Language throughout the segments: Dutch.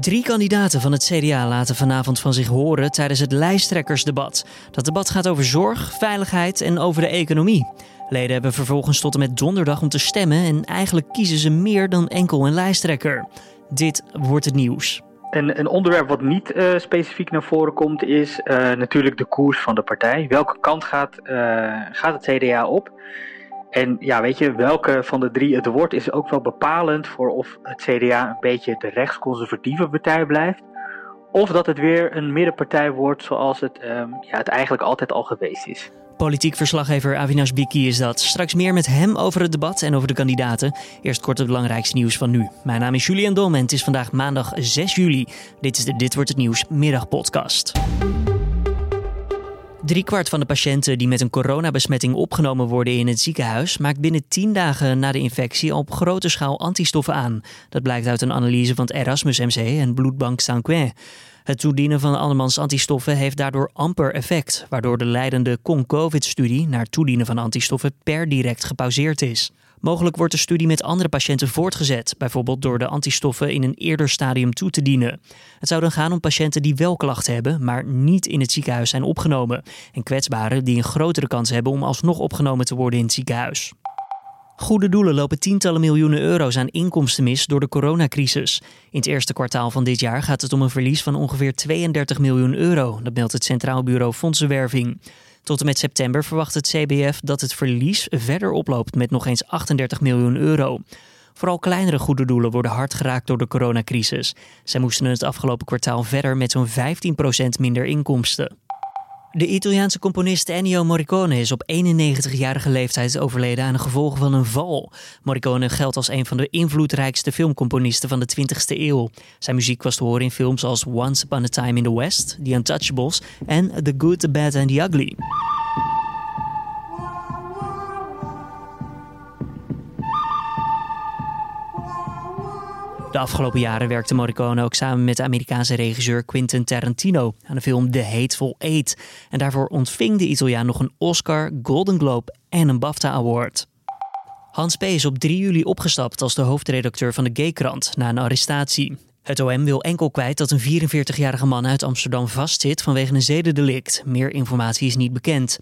Drie kandidaten van het CDA laten vanavond van zich horen tijdens het lijsttrekkersdebat. Dat debat gaat over zorg, veiligheid en over de economie. Leden hebben vervolgens tot en met donderdag om te stemmen en eigenlijk kiezen ze meer dan enkel een lijsttrekker. Dit wordt het nieuws. Een, een onderwerp wat niet uh, specifiek naar voren komt is uh, natuurlijk de koers van de partij. Welke kant gaat, uh, gaat het CDA op? En ja, weet je, welke van de drie het wordt, is ook wel bepalend voor of het CDA een beetje de rechtsconservatieve partij blijft. Of dat het weer een middenpartij wordt zoals het, um, ja, het eigenlijk altijd al geweest is. Politiek verslaggever Avinash Biki is dat. Straks meer met hem over het debat en over de kandidaten. Eerst kort het belangrijkste nieuws van nu. Mijn naam is Julian Dom en het is vandaag maandag 6 juli. Dit is de Dit Wordt Het Nieuws middagpodcast. Driekwart van de patiënten die met een coronabesmetting opgenomen worden in het ziekenhuis maakt binnen 10 dagen na de infectie op grote schaal antistoffen aan. Dat blijkt uit een analyse van het Erasmus MC en bloedbank Sanquin. Het toedienen van andermans antistoffen heeft daardoor amper effect, waardoor de leidende Con-COVID-studie naar toedienen van antistoffen per direct gepauzeerd is. Mogelijk wordt de studie met andere patiënten voortgezet, bijvoorbeeld door de antistoffen in een eerder stadium toe te dienen. Het zou dan gaan om patiënten die wel klachten hebben, maar niet in het ziekenhuis zijn opgenomen, en kwetsbaren die een grotere kans hebben om alsnog opgenomen te worden in het ziekenhuis. Goede doelen lopen tientallen miljoenen euro's aan inkomsten mis door de coronacrisis. In het eerste kwartaal van dit jaar gaat het om een verlies van ongeveer 32 miljoen euro. Dat meldt het Centraal Bureau Fondsenwerving. Tot en met september verwacht het CBF dat het verlies verder oploopt met nog eens 38 miljoen euro. Vooral kleinere goede doelen worden hard geraakt door de coronacrisis. Zij moesten het afgelopen kwartaal verder met zo'n 15% minder inkomsten. De Italiaanse componist Ennio Morricone is op 91-jarige leeftijd overleden aan de gevolgen van een val. Morricone geldt als een van de invloedrijkste filmcomponisten van de 20e eeuw. Zijn muziek was te horen in films als Once Upon a Time in the West, The Untouchables en The Good, the Bad and the Ugly. De afgelopen jaren werkte Morricone ook samen met de Amerikaanse regisseur Quentin Tarantino aan de film The Hateful Eight. En daarvoor ontving de Italiaan nog een Oscar, Golden Globe en een BAFTA Award. Hans P. is op 3 juli opgestapt als de hoofdredacteur van de Gaykrant na een arrestatie. Het OM wil enkel kwijt dat een 44-jarige man uit Amsterdam vastzit vanwege een zedendelict. Meer informatie is niet bekend.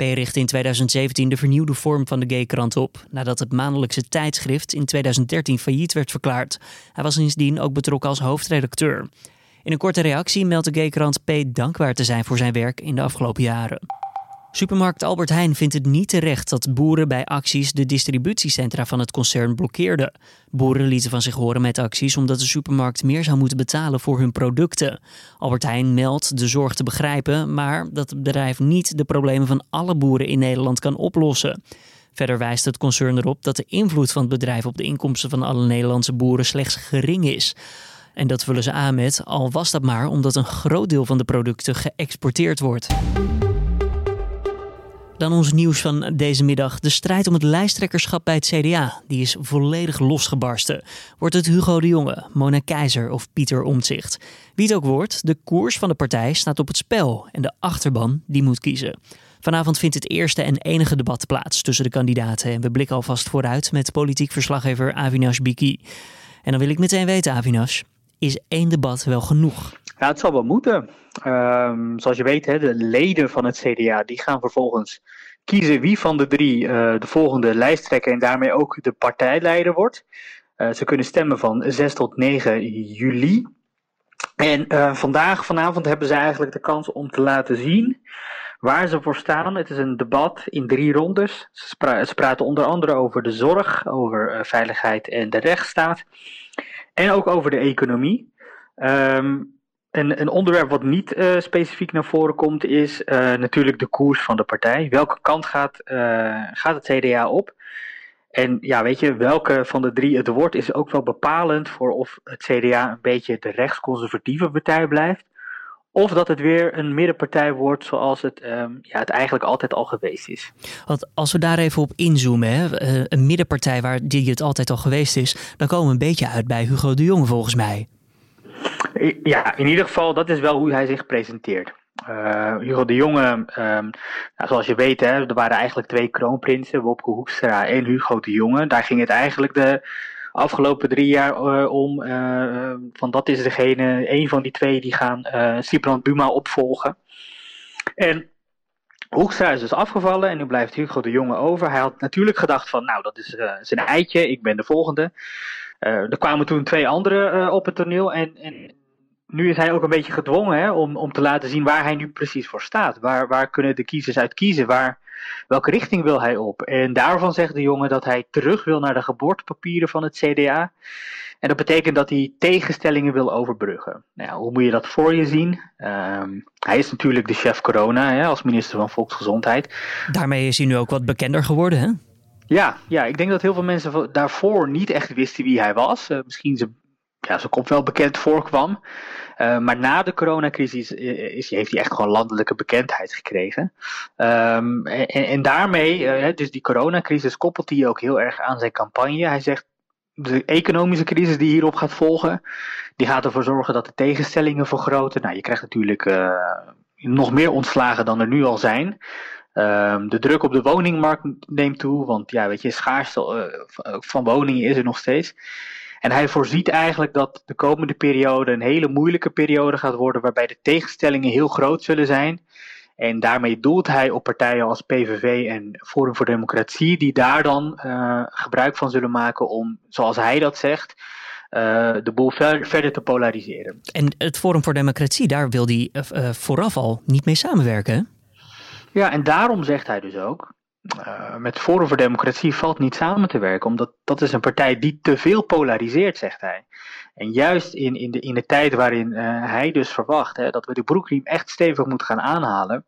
P richtte in 2017 de vernieuwde vorm van de Gaykrant op, nadat het maandelijkse tijdschrift in 2013 failliet werd verklaard. Hij was sindsdien ook betrokken als hoofdredacteur. In een korte reactie meldt de Gaykrant P dankbaar te zijn voor zijn werk in de afgelopen jaren. Supermarkt Albert Heijn vindt het niet terecht dat boeren bij acties de distributiecentra van het concern blokkeerden. Boeren lieten van zich horen met acties omdat de supermarkt meer zou moeten betalen voor hun producten. Albert Heijn meldt de zorg te begrijpen, maar dat het bedrijf niet de problemen van alle boeren in Nederland kan oplossen. Verder wijst het concern erop dat de invloed van het bedrijf op de inkomsten van alle Nederlandse boeren slechts gering is. En dat vullen ze aan met, al was dat maar omdat een groot deel van de producten geëxporteerd wordt. Dan ons nieuws van deze middag. De strijd om het lijsttrekkerschap bij het CDA. Die is volledig losgebarsten. Wordt het Hugo de Jonge, Mona Keizer of Pieter Omtzigt? Wie het ook wordt, de koers van de partij staat op het spel. En de achterban die moet kiezen. Vanavond vindt het eerste en enige debat plaats tussen de kandidaten. En we blikken alvast vooruit met politiek verslaggever Avinash Biki. En dan wil ik meteen weten, Avinash, is één debat wel genoeg? Ja, het zal wel moeten. Um, zoals je weet, hè, de leden van het CDA die gaan vervolgens kiezen wie van de drie uh, de volgende lijsttrekker en daarmee ook de partijleider wordt. Uh, ze kunnen stemmen van 6 tot 9 juli. En uh, vandaag, vanavond, hebben ze eigenlijk de kans om te laten zien waar ze voor staan. Het is een debat in drie rondes. Ze, ze praten onder andere over de zorg, over veiligheid en de rechtsstaat. En ook over de economie. Um, een, een, onderwerp wat niet uh, specifiek naar voren komt, is uh, natuurlijk de koers van de partij. Welke kant gaat, uh, gaat het CDA op? En ja, weet je, welke van de drie het wordt, is ook wel bepalend voor of het CDA een beetje de rechtsconservatieve partij blijft. Of dat het weer een middenpartij wordt zoals het, um, ja, het eigenlijk altijd al geweest is. Want als we daar even op inzoomen, hè, een middenpartij waar die het altijd al geweest is, dan komen we een beetje uit bij Hugo de Jong volgens mij. Ja, in ieder geval, dat is wel hoe hij zich presenteert. Uh, Hugo de Jonge, um, nou, zoals je weet, hè, er waren eigenlijk twee kroonprinsen, Wopke Hoekstra en Hugo de Jonge. Daar ging het eigenlijk de, afgelopen drie jaar om. van dat is degene, een van die twee die gaan Sibrand Buma opvolgen. En Hoekstra is dus afgevallen en nu blijft Hugo de Jonge over. Hij had natuurlijk gedacht van, nou dat is zijn eitje, ik ben de volgende. er kwamen toen twee anderen op het toneel en, en nu is hij ook een beetje gedwongen hè, om, om te laten zien waar hij nu precies voor staat. Waar, waar kunnen de kiezers uit kiezen? Waar, welke richting wil hij op? En daarvan zegt de jongen dat hij terug wil naar de geboortepapieren van het CDA. En dat betekent dat hij tegenstellingen wil overbruggen. Nou, hoe moet je dat voor je zien? Ehm, hij is natuurlijk de chef corona hè, als minister van Volksgezondheid. Daarmee is hij nu ook wat bekender geworden, hè? Ja, ja, ik denk dat heel veel mensen daarvoor niet echt wisten wie hij was. Uh, misschien ze ja, zijn kop wel bekend voorkwam. Uh, maar na de coronacrisis is, heeft hij echt gewoon landelijke bekendheid gekregen. Um, en, en, daarmee, dus die coronacrisis koppelt hij ook heel erg aan zijn campagne. Hij zegt, de economische crisis die hierop gaat volgen, die gaat ervoor zorgen dat de tegenstellingen vergroten. Nou, je krijgt natuurlijk nog meer ontslagen dan er nu al zijn. Um, de druk op de woningmarkt neemt toe, want ja, weet je, schaarste van woningen is er nog steeds. En hij voorziet eigenlijk dat de komende periode een hele moeilijke periode gaat worden, waarbij de tegenstellingen heel groot zullen zijn. En daarmee doelt hij op partijen als PVV en Forum voor Democratie, die daar dan uh, gebruik van zullen maken om, zoals hij dat zegt, uh, de boel ver, verder te polariseren. En het Forum voor Democratie, daar wil hij uh, vooraf al niet mee samenwerken. Ja, en daarom zegt hij dus ook: uh, met Forum voor Democratie valt niet samen te werken, omdat dat is een partij die te veel polariseert, zegt hij. En juist in, in, de, in de tijd waarin uh, hij dus verwacht hè, dat we de broekriem echt stevig moeten gaan aanhalen,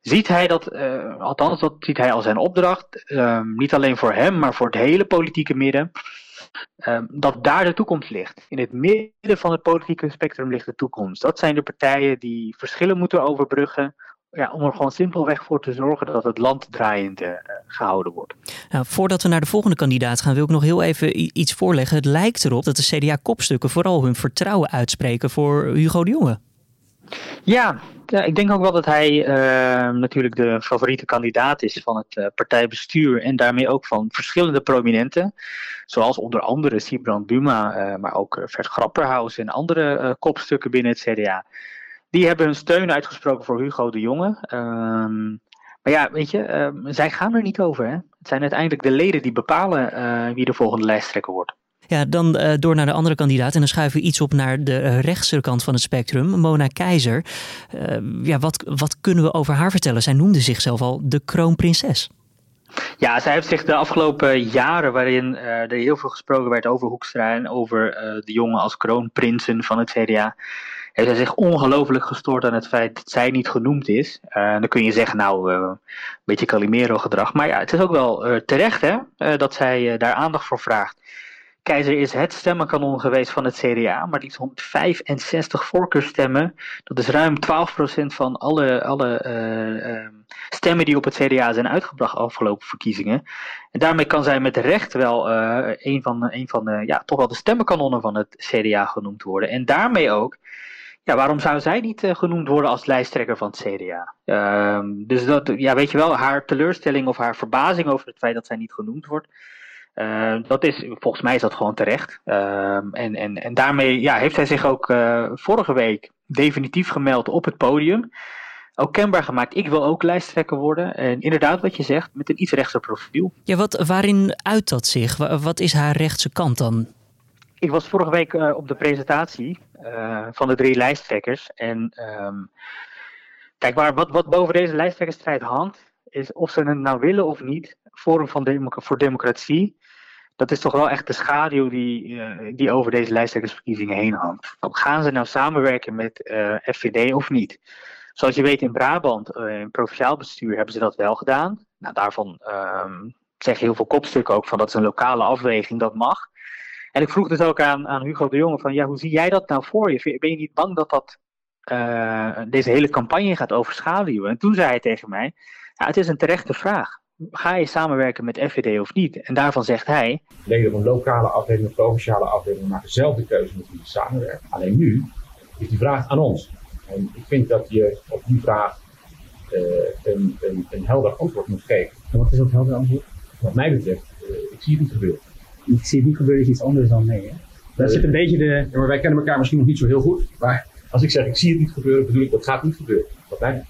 ziet hij dat, uh, althans dat ziet hij als zijn opdracht, ehm, niet alleen voor hem, maar voor het hele politieke midden, ehm, dat daar de toekomst ligt. In het midden van het politieke spectrum ligt de toekomst. Dat zijn de partijen die verschillen moeten overbruggen, ja, om er gewoon simpelweg voor te zorgen dat het land draaiend uh, gehouden wordt. Nou, voordat we naar de volgende kandidaat gaan, wil ik nog heel even iets voorleggen. Het lijkt erop dat de CDA-kopstukken vooral hun vertrouwen uitspreken voor Hugo de Jonge. Ja, ja ik denk ook wel dat hij uh, natuurlijk de favoriete kandidaat is van het uh, partijbestuur en daarmee ook van verschillende prominenten. Zoals onder andere Sibrand Buma, maar ook Vert Grapperhaus en andere kopstukken binnen het CDA. Die hebben hun steun uitgesproken voor Hugo de Jonge. Ehm, maar ja, weet je, ehm, zij gaan er niet over. Hè? Het zijn uiteindelijk de leden die bepalen uh, wie de volgende lijsttrekker wordt. Ja, dan uh, door naar de andere kandidaat. En dan schuiven we iets op naar de uh, rechtse kant van het spectrum. Mona Keizer. Uh, ja, wat, wat kunnen we over haar vertellen? Zij noemde zichzelf al de kroonprinses. Ja, zij heeft zich de afgelopen jaren, waarin er heel veel gesproken werd over Hoekstra en over de jongen als kroonprinsen van het CDA heeft hij zich ongelooflijk gestoord aan het feit dat zij niet genoemd is. Uh, dan kun je zeggen, nou, uh, een beetje Calimero-gedrag. Maar ja, het is ook wel uh, terecht hè, dat zij daar aandacht voor vraagt. Keizer is het stemmenkanon geweest van het CDA, maar liefst 165 voorkeurstemmen. Dat is ruim 12% van alle, alle stemmen die op het CDA zijn uitgebracht afgelopen verkiezingen. En daarmee kan zij met recht wel een van, een van de, ja, toch wel de stemmenkanonnen van het CDA genoemd worden. En daarmee ook ja, waarom zou zij niet uh, genoemd worden als lijsttrekker van het CDA? Uh, dus dat, ja, weet je wel, haar teleurstelling of haar verbazing over het feit dat zij niet genoemd wordt. Uh, dat is, volgens mij is dat gewoon terecht. Ehm, en, en, en daarmee ja, heeft zij zich ook eh, vorige week definitief gemeld op het podium. Ook kenbaar gemaakt, ik wil ook lijsttrekker worden. En inderdaad, wat je zegt, met een iets rechtser profiel. Ja, wat, waarin uit dat zich? Wat is haar rechtse kant dan? Ik was vorige week uh, op de presentatie uh, van de drie lijsttrekkers. En um, kijk, waar, wat, wat boven deze lijsttrekkersstrijd hangt, is of ze het nou willen of niet. Forum van voor Democratie, dat is toch wel echt de schaduw die, uh, die over deze lijsttrekkersverkiezingen heen hangt. Gaan ze nou samenwerken met FVD of niet? Zoals je weet in Brabant, in provinciaal bestuur, hebben ze dat wel gedaan. Nou, daarvan um, zeggen heel veel kopstukken ook van dat is een lokale afweging, dat mag. En ik vroeg dus ook aan, aan Hugo de Jonge van, ja, hoe zie jij dat nou voor je? Ben je niet bang dat dat uh, deze hele campagne gaat overschaduwen? En toen zei hij tegen mij, ja, het is een terechte vraag. Ga je samenwerken met FVD of niet? En daarvan zegt hij... Leden van lokale afdelingen, provinciale afdelingen maken zelf de keuze met wie ze samenwerken. Alleen nu is die vraag aan ons. En ik vind dat je op die vraag uh, een, een, een helder antwoord moet geven. En wat is dat helder antwoord? Wat mij betreft, uh, ik zie het niet gebeuren. Ik zie het niet gebeuren is iets anders dan nee. Hè? Dat zit een beetje de... Ja, maar wij kennen elkaar misschien nog niet zo heel goed. Maar als ik zeg ik zie het niet gebeuren, bedoel ik dat gaat niet gebeuren. Dat lijkt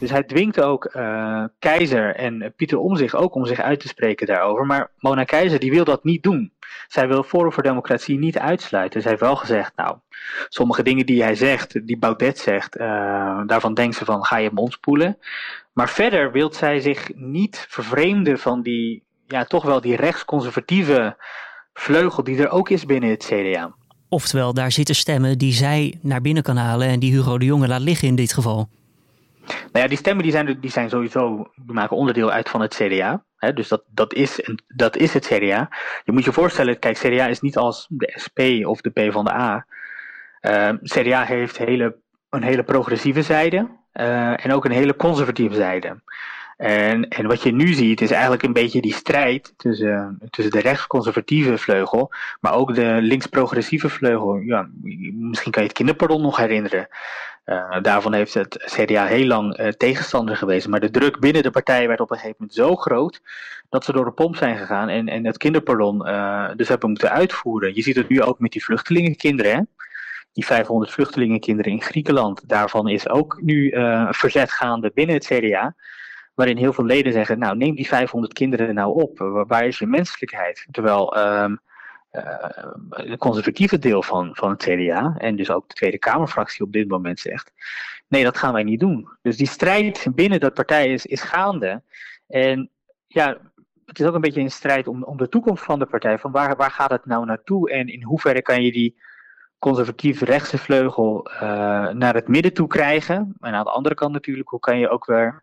dus hij dwingt ook uh, Keizer en Pieter Omzicht ook om zich uit te spreken daarover. Maar Mona Keizer die wil dat niet doen. Zij wil Forum voor Democratie niet uitsluiten. Zij heeft wel gezegd, nou, sommige dingen die hij zegt, die Baudet zegt, uh, daarvan denkt ze van ga je mond spoelen. Maar verder wil zij zich niet vervreemden van die, ja, toch wel die rechtsconservatieve vleugel die er ook is binnen het CDA. Oftewel, daar zitten stemmen die zij naar binnen kan halen en die Hugo de Jonge laat liggen in dit geval. Nou ja, die stemmen die zijn, die zijn sowieso, die maken onderdeel uit van het CDA. Hè, dus dat, dat, is, dat is het CDA. Je moet je voorstellen, kijk, CDA is niet als de SP of de PvdA. Uh, CDA heeft hele, een hele progressieve zijde uh, en ook een hele conservatieve zijde. En, en wat je nu ziet is eigenlijk een beetje die strijd tussen, tussen de rechtsconservatieve vleugel, maar ook de links-progressieve vleugel. Ja, misschien kan je het kinderpardon nog herinneren. Uh, daarvan heeft het CDA heel lang uh, tegenstander geweest. Maar de druk binnen de partij werd op een gegeven moment zo groot dat ze door de pomp zijn gegaan en, en het kinderpardon dus hebben moeten uitvoeren. Je ziet het nu ook met die vluchtelingenkinderen. Hè? Die 500 vluchtelingenkinderen in Griekenland. Daarvan is ook nu verzet gaande binnen het CDA. Waarin heel veel leden zeggen: Nou, neem die 500 kinderen nou op. Waar is je menselijkheid? Terwijl. Um, het conservatieve deel van, van het CDA en dus ook de Tweede Kamerfractie op dit moment zegt: nee, dat gaan wij niet doen. Dus die strijd binnen dat partij is, is gaande. En ja, het is ook een beetje een strijd om, om de toekomst van de partij. Van waar, waar gaat het nou naartoe en in hoeverre kan je die conservatief rechtse vleugel uh, naar het midden toe krijgen? En aan de andere kant natuurlijk, hoe kan je ook weer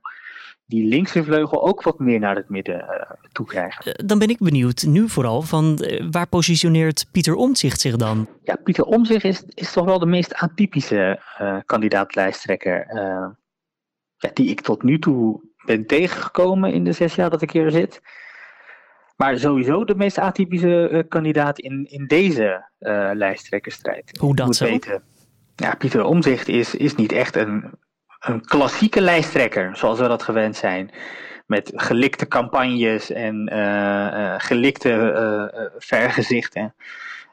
die linkse vleugel ook wat meer naar het midden uh, toe krijgen. Eh, dan ben ik benieuwd, nu vooral, van uh, waar positioneert Pieter Omtzigt zich dan? Ja, Pieter Omtzigt is, is toch wel de meest atypische uh, kandidaat-lijsttrekker ja, die ik tot nu toe ben tegengekomen in de zes jaar dat ik hier zit. Maar sowieso de meest atypische kandidaat in, in deze lijsttrekkerstrijd. Hoe dat zo? Weten. Ja, Pieter Omzicht is, is niet echt een een klassieke lijsttrekker, zoals we dat gewend zijn. Met gelikte campagnes en uh, uh, gelikte uh, vergezichten.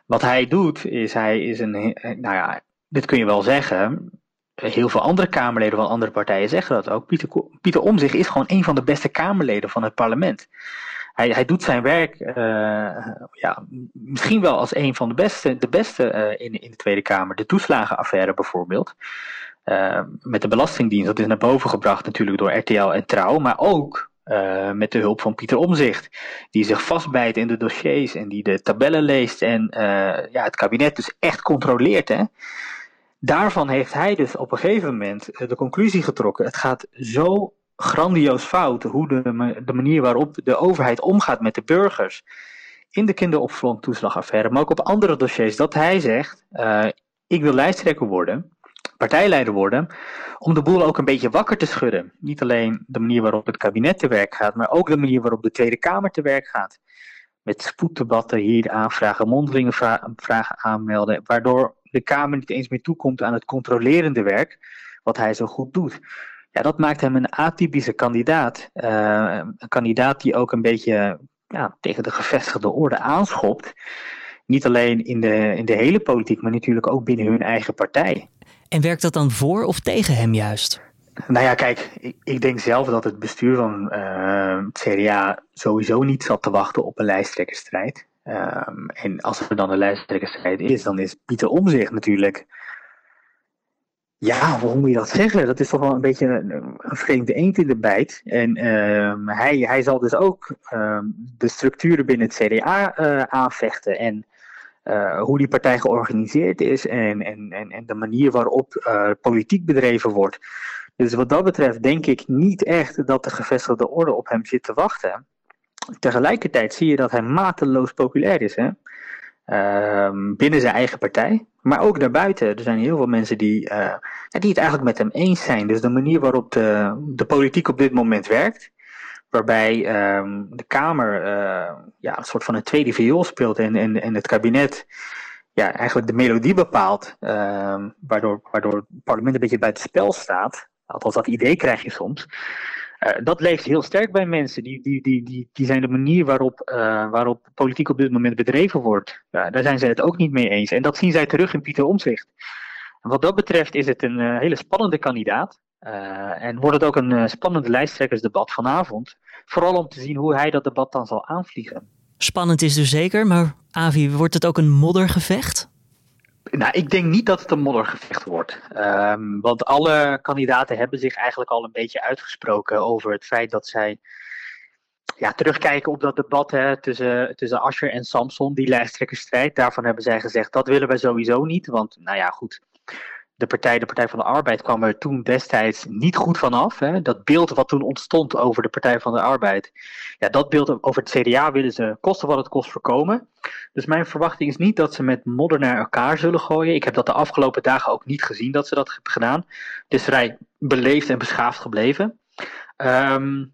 Wat hij doet, is hij is een, nou ja, dit kun je wel zeggen. Heel veel andere Kamerleden van andere partijen zeggen dat ook. Pieter, Pieter Omzig is gewoon een van de beste Kamerleden van het parlement. Hij, hij doet zijn werk ja, misschien wel als een van de beste, de beste in, in de Tweede Kamer. De toeslagenaffaire bijvoorbeeld. Uh, met de Belastingdienst. Dat is naar boven gebracht natuurlijk door RTL en Trouw, maar ook uh, met de hulp van Pieter Omzicht, die zich vastbijt in de dossiers en die de tabellen leest en uh, ja, het kabinet dus echt controleert. Hè. Daarvan heeft hij dus op een gegeven moment de conclusie getrokken: het gaat zo grandioos fout hoe de, de manier waarop de overheid omgaat met de burgers in de kinderopvangtoeslagaffaire, maar ook op andere dossiers, dat hij zegt: ik wil lijsttrekker worden partijleider worden, om de boel ook een beetje wakker te schudden. Niet alleen de manier waarop het kabinet te werk gaat, maar ook de manier waarop de Tweede Kamer te werk gaat. Met spoeddebatten hier aanvragen, mondelinge vragen aanmelden, waardoor de Kamer niet eens meer toekomt aan het controlerende werk, wat hij zo goed doet. Ja, dat maakt hem een atypische kandidaat. Uh, een kandidaat die ook een beetje ja, tegen de gevestigde orde aanschopt. Niet alleen in de, in de hele politiek, maar natuurlijk ook binnen hun eigen partij. En werkt dat dan voor of tegen hem juist? Nou ja, kijk, ik, ik denk zelf dat het bestuur van het CDA sowieso niet zat te wachten op een lijsttrekkersstrijd. Um, en als er dan een lijsttrekkersstrijd is, dan is Pieter Omzicht natuurlijk. Ja, hoe moet je dat zeggen? Dat is toch wel een beetje een, een vreemde eend in de bijt. En uh, hij, hij zal dus ook uh, de structuren binnen het CDA uh, aanvechten. En uh, hoe die partij georganiseerd is en, en, en, en de manier waarop uh, politiek bedreven wordt. Dus wat dat betreft denk ik niet echt dat de gevestigde orde op hem zit te wachten. Tegelijkertijd zie je dat hij mateloos populair is. Hè? Uh, binnen zijn eigen partij, maar ook daarbuiten. Er zijn heel veel mensen die, uh, die het eigenlijk met hem eens zijn. Dus de manier waarop de, de politiek op dit moment werkt, waarbij um, de Kamer uh, ja, een soort van een tweede viool speelt en, en, en het kabinet ja, eigenlijk de melodie bepaalt, um, waardoor, waardoor het parlement een beetje buiten spel staat. Althans, dat idee krijg je soms. dat leeft heel sterk bij mensen. Die, die, die, die, die zijn de manier waarop, waarop politiek op dit moment bedreven wordt. Ja, daar zijn ze het ook niet mee eens. En dat zien zij terug in Pieter Omtzigt. Wat dat betreft is het een hele spannende kandidaat. en wordt het ook een spannende lijsttrekkersdebat vanavond. Vooral om te zien hoe hij dat debat dan zal aanvliegen. Spannend is dus zeker, maar Avi, wordt het ook een moddergevecht? Nou, ik denk niet dat het een moddergevecht wordt. Um, want alle kandidaten hebben zich eigenlijk al een beetje uitgesproken over het feit dat zij ja, terugkijken op dat debat hè, tussen, tussen Asher en Samson, die lijsttrekkersstrijd. Daarvan hebben zij gezegd dat willen wij sowieso niet. Want, nou ja, goed de partij, de Partij van de Arbeid, kwam er toen destijds niet goed vanaf. Hè. Dat beeld wat toen ontstond over de Partij van de Arbeid, ja, dat beeld over het CDA willen ze kosten wat het kost voorkomen. Dus mijn verwachting is niet dat ze met modder naar elkaar zullen gooien. Ik heb dat de afgelopen dagen ook niet gezien dat ze dat hebben gedaan. Het is vrij beleefd en beschaafd gebleven. Um,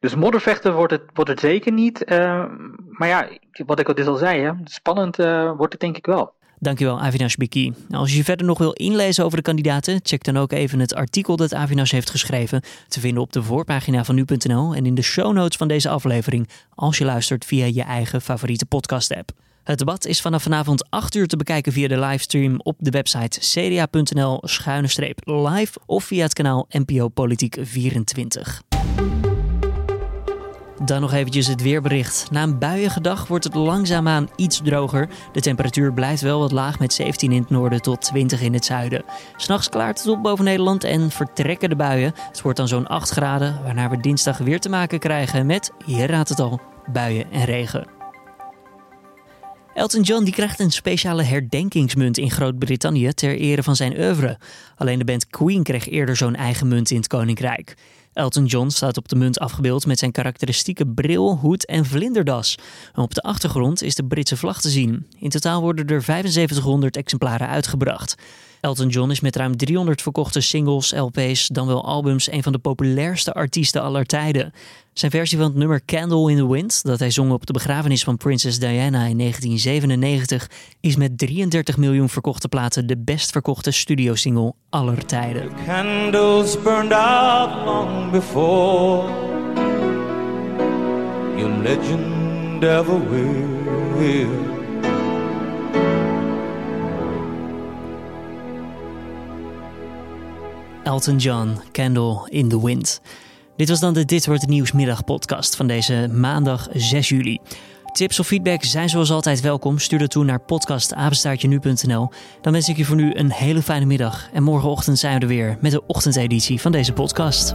dus moddervechten wordt het, wordt het zeker niet. Uh, maar ja, wat ik al dus al zei, hè, spannend uh, wordt het denk ik wel. Dankjewel, Avinash Biki. Als je verder nog wil inlezen over de kandidaten, check dan ook even het artikel dat Avinash heeft geschreven. Te vinden op de voorpagina van nu.nl en in de show notes van deze aflevering. Als je luistert via je eigen favoriete podcast-app. Het debat is vanaf vanavond 8 uur te bekijken via de livestream op de website cda.nl-live of via het kanaal NPO Politiek 24. Dan nog eventjes het weerbericht. Na een buiige dag wordt het langzaamaan iets droger. De temperatuur blijft wel wat laag met 17 in het noorden tot 20 in het zuiden. S'nachts klaart het op boven Nederland en vertrekken de buien. Het wordt dan zo'n 8 graden, waarna we dinsdag weer te maken krijgen met, je raadt het al, buien en regen. Elton John die krijgt een speciale herdenkingsmunt in Groot-Brittannië ter ere van zijn oeuvre. Alleen de band Queen kreeg eerder zo'n eigen munt in het Koninkrijk. Elton John staat op de munt afgebeeld met zijn karakteristieke bril, hoed en vlinderdas. op de achtergrond is de Britse vlag te zien. In totaal worden er 7500 exemplaren uitgebracht. Elton John is met ruim 300 verkochte singles, LP's, dan wel albums een van de populairste artiesten aller tijden. Zijn versie van het nummer Candle in the Wind, dat hij zong op de begrafenis van prinses Diana in 1997, is met 33 miljoen verkochte platen de best verkochte studiosingle aller tijden. candles burned out long before your legend ever will. Elton John, Candle in the Wind. Dit was dan de Dit wordt het nieuwsmiddag podcast van deze maandag 6 juli. Tips of feedback zijn zoals altijd welkom. Stuur dat toe naar podcastapenstaartje.nu.nl. Dan wens ik je voor nu een hele fijne middag. En morgenochtend zijn we er weer met de ochtendeditie van deze podcast.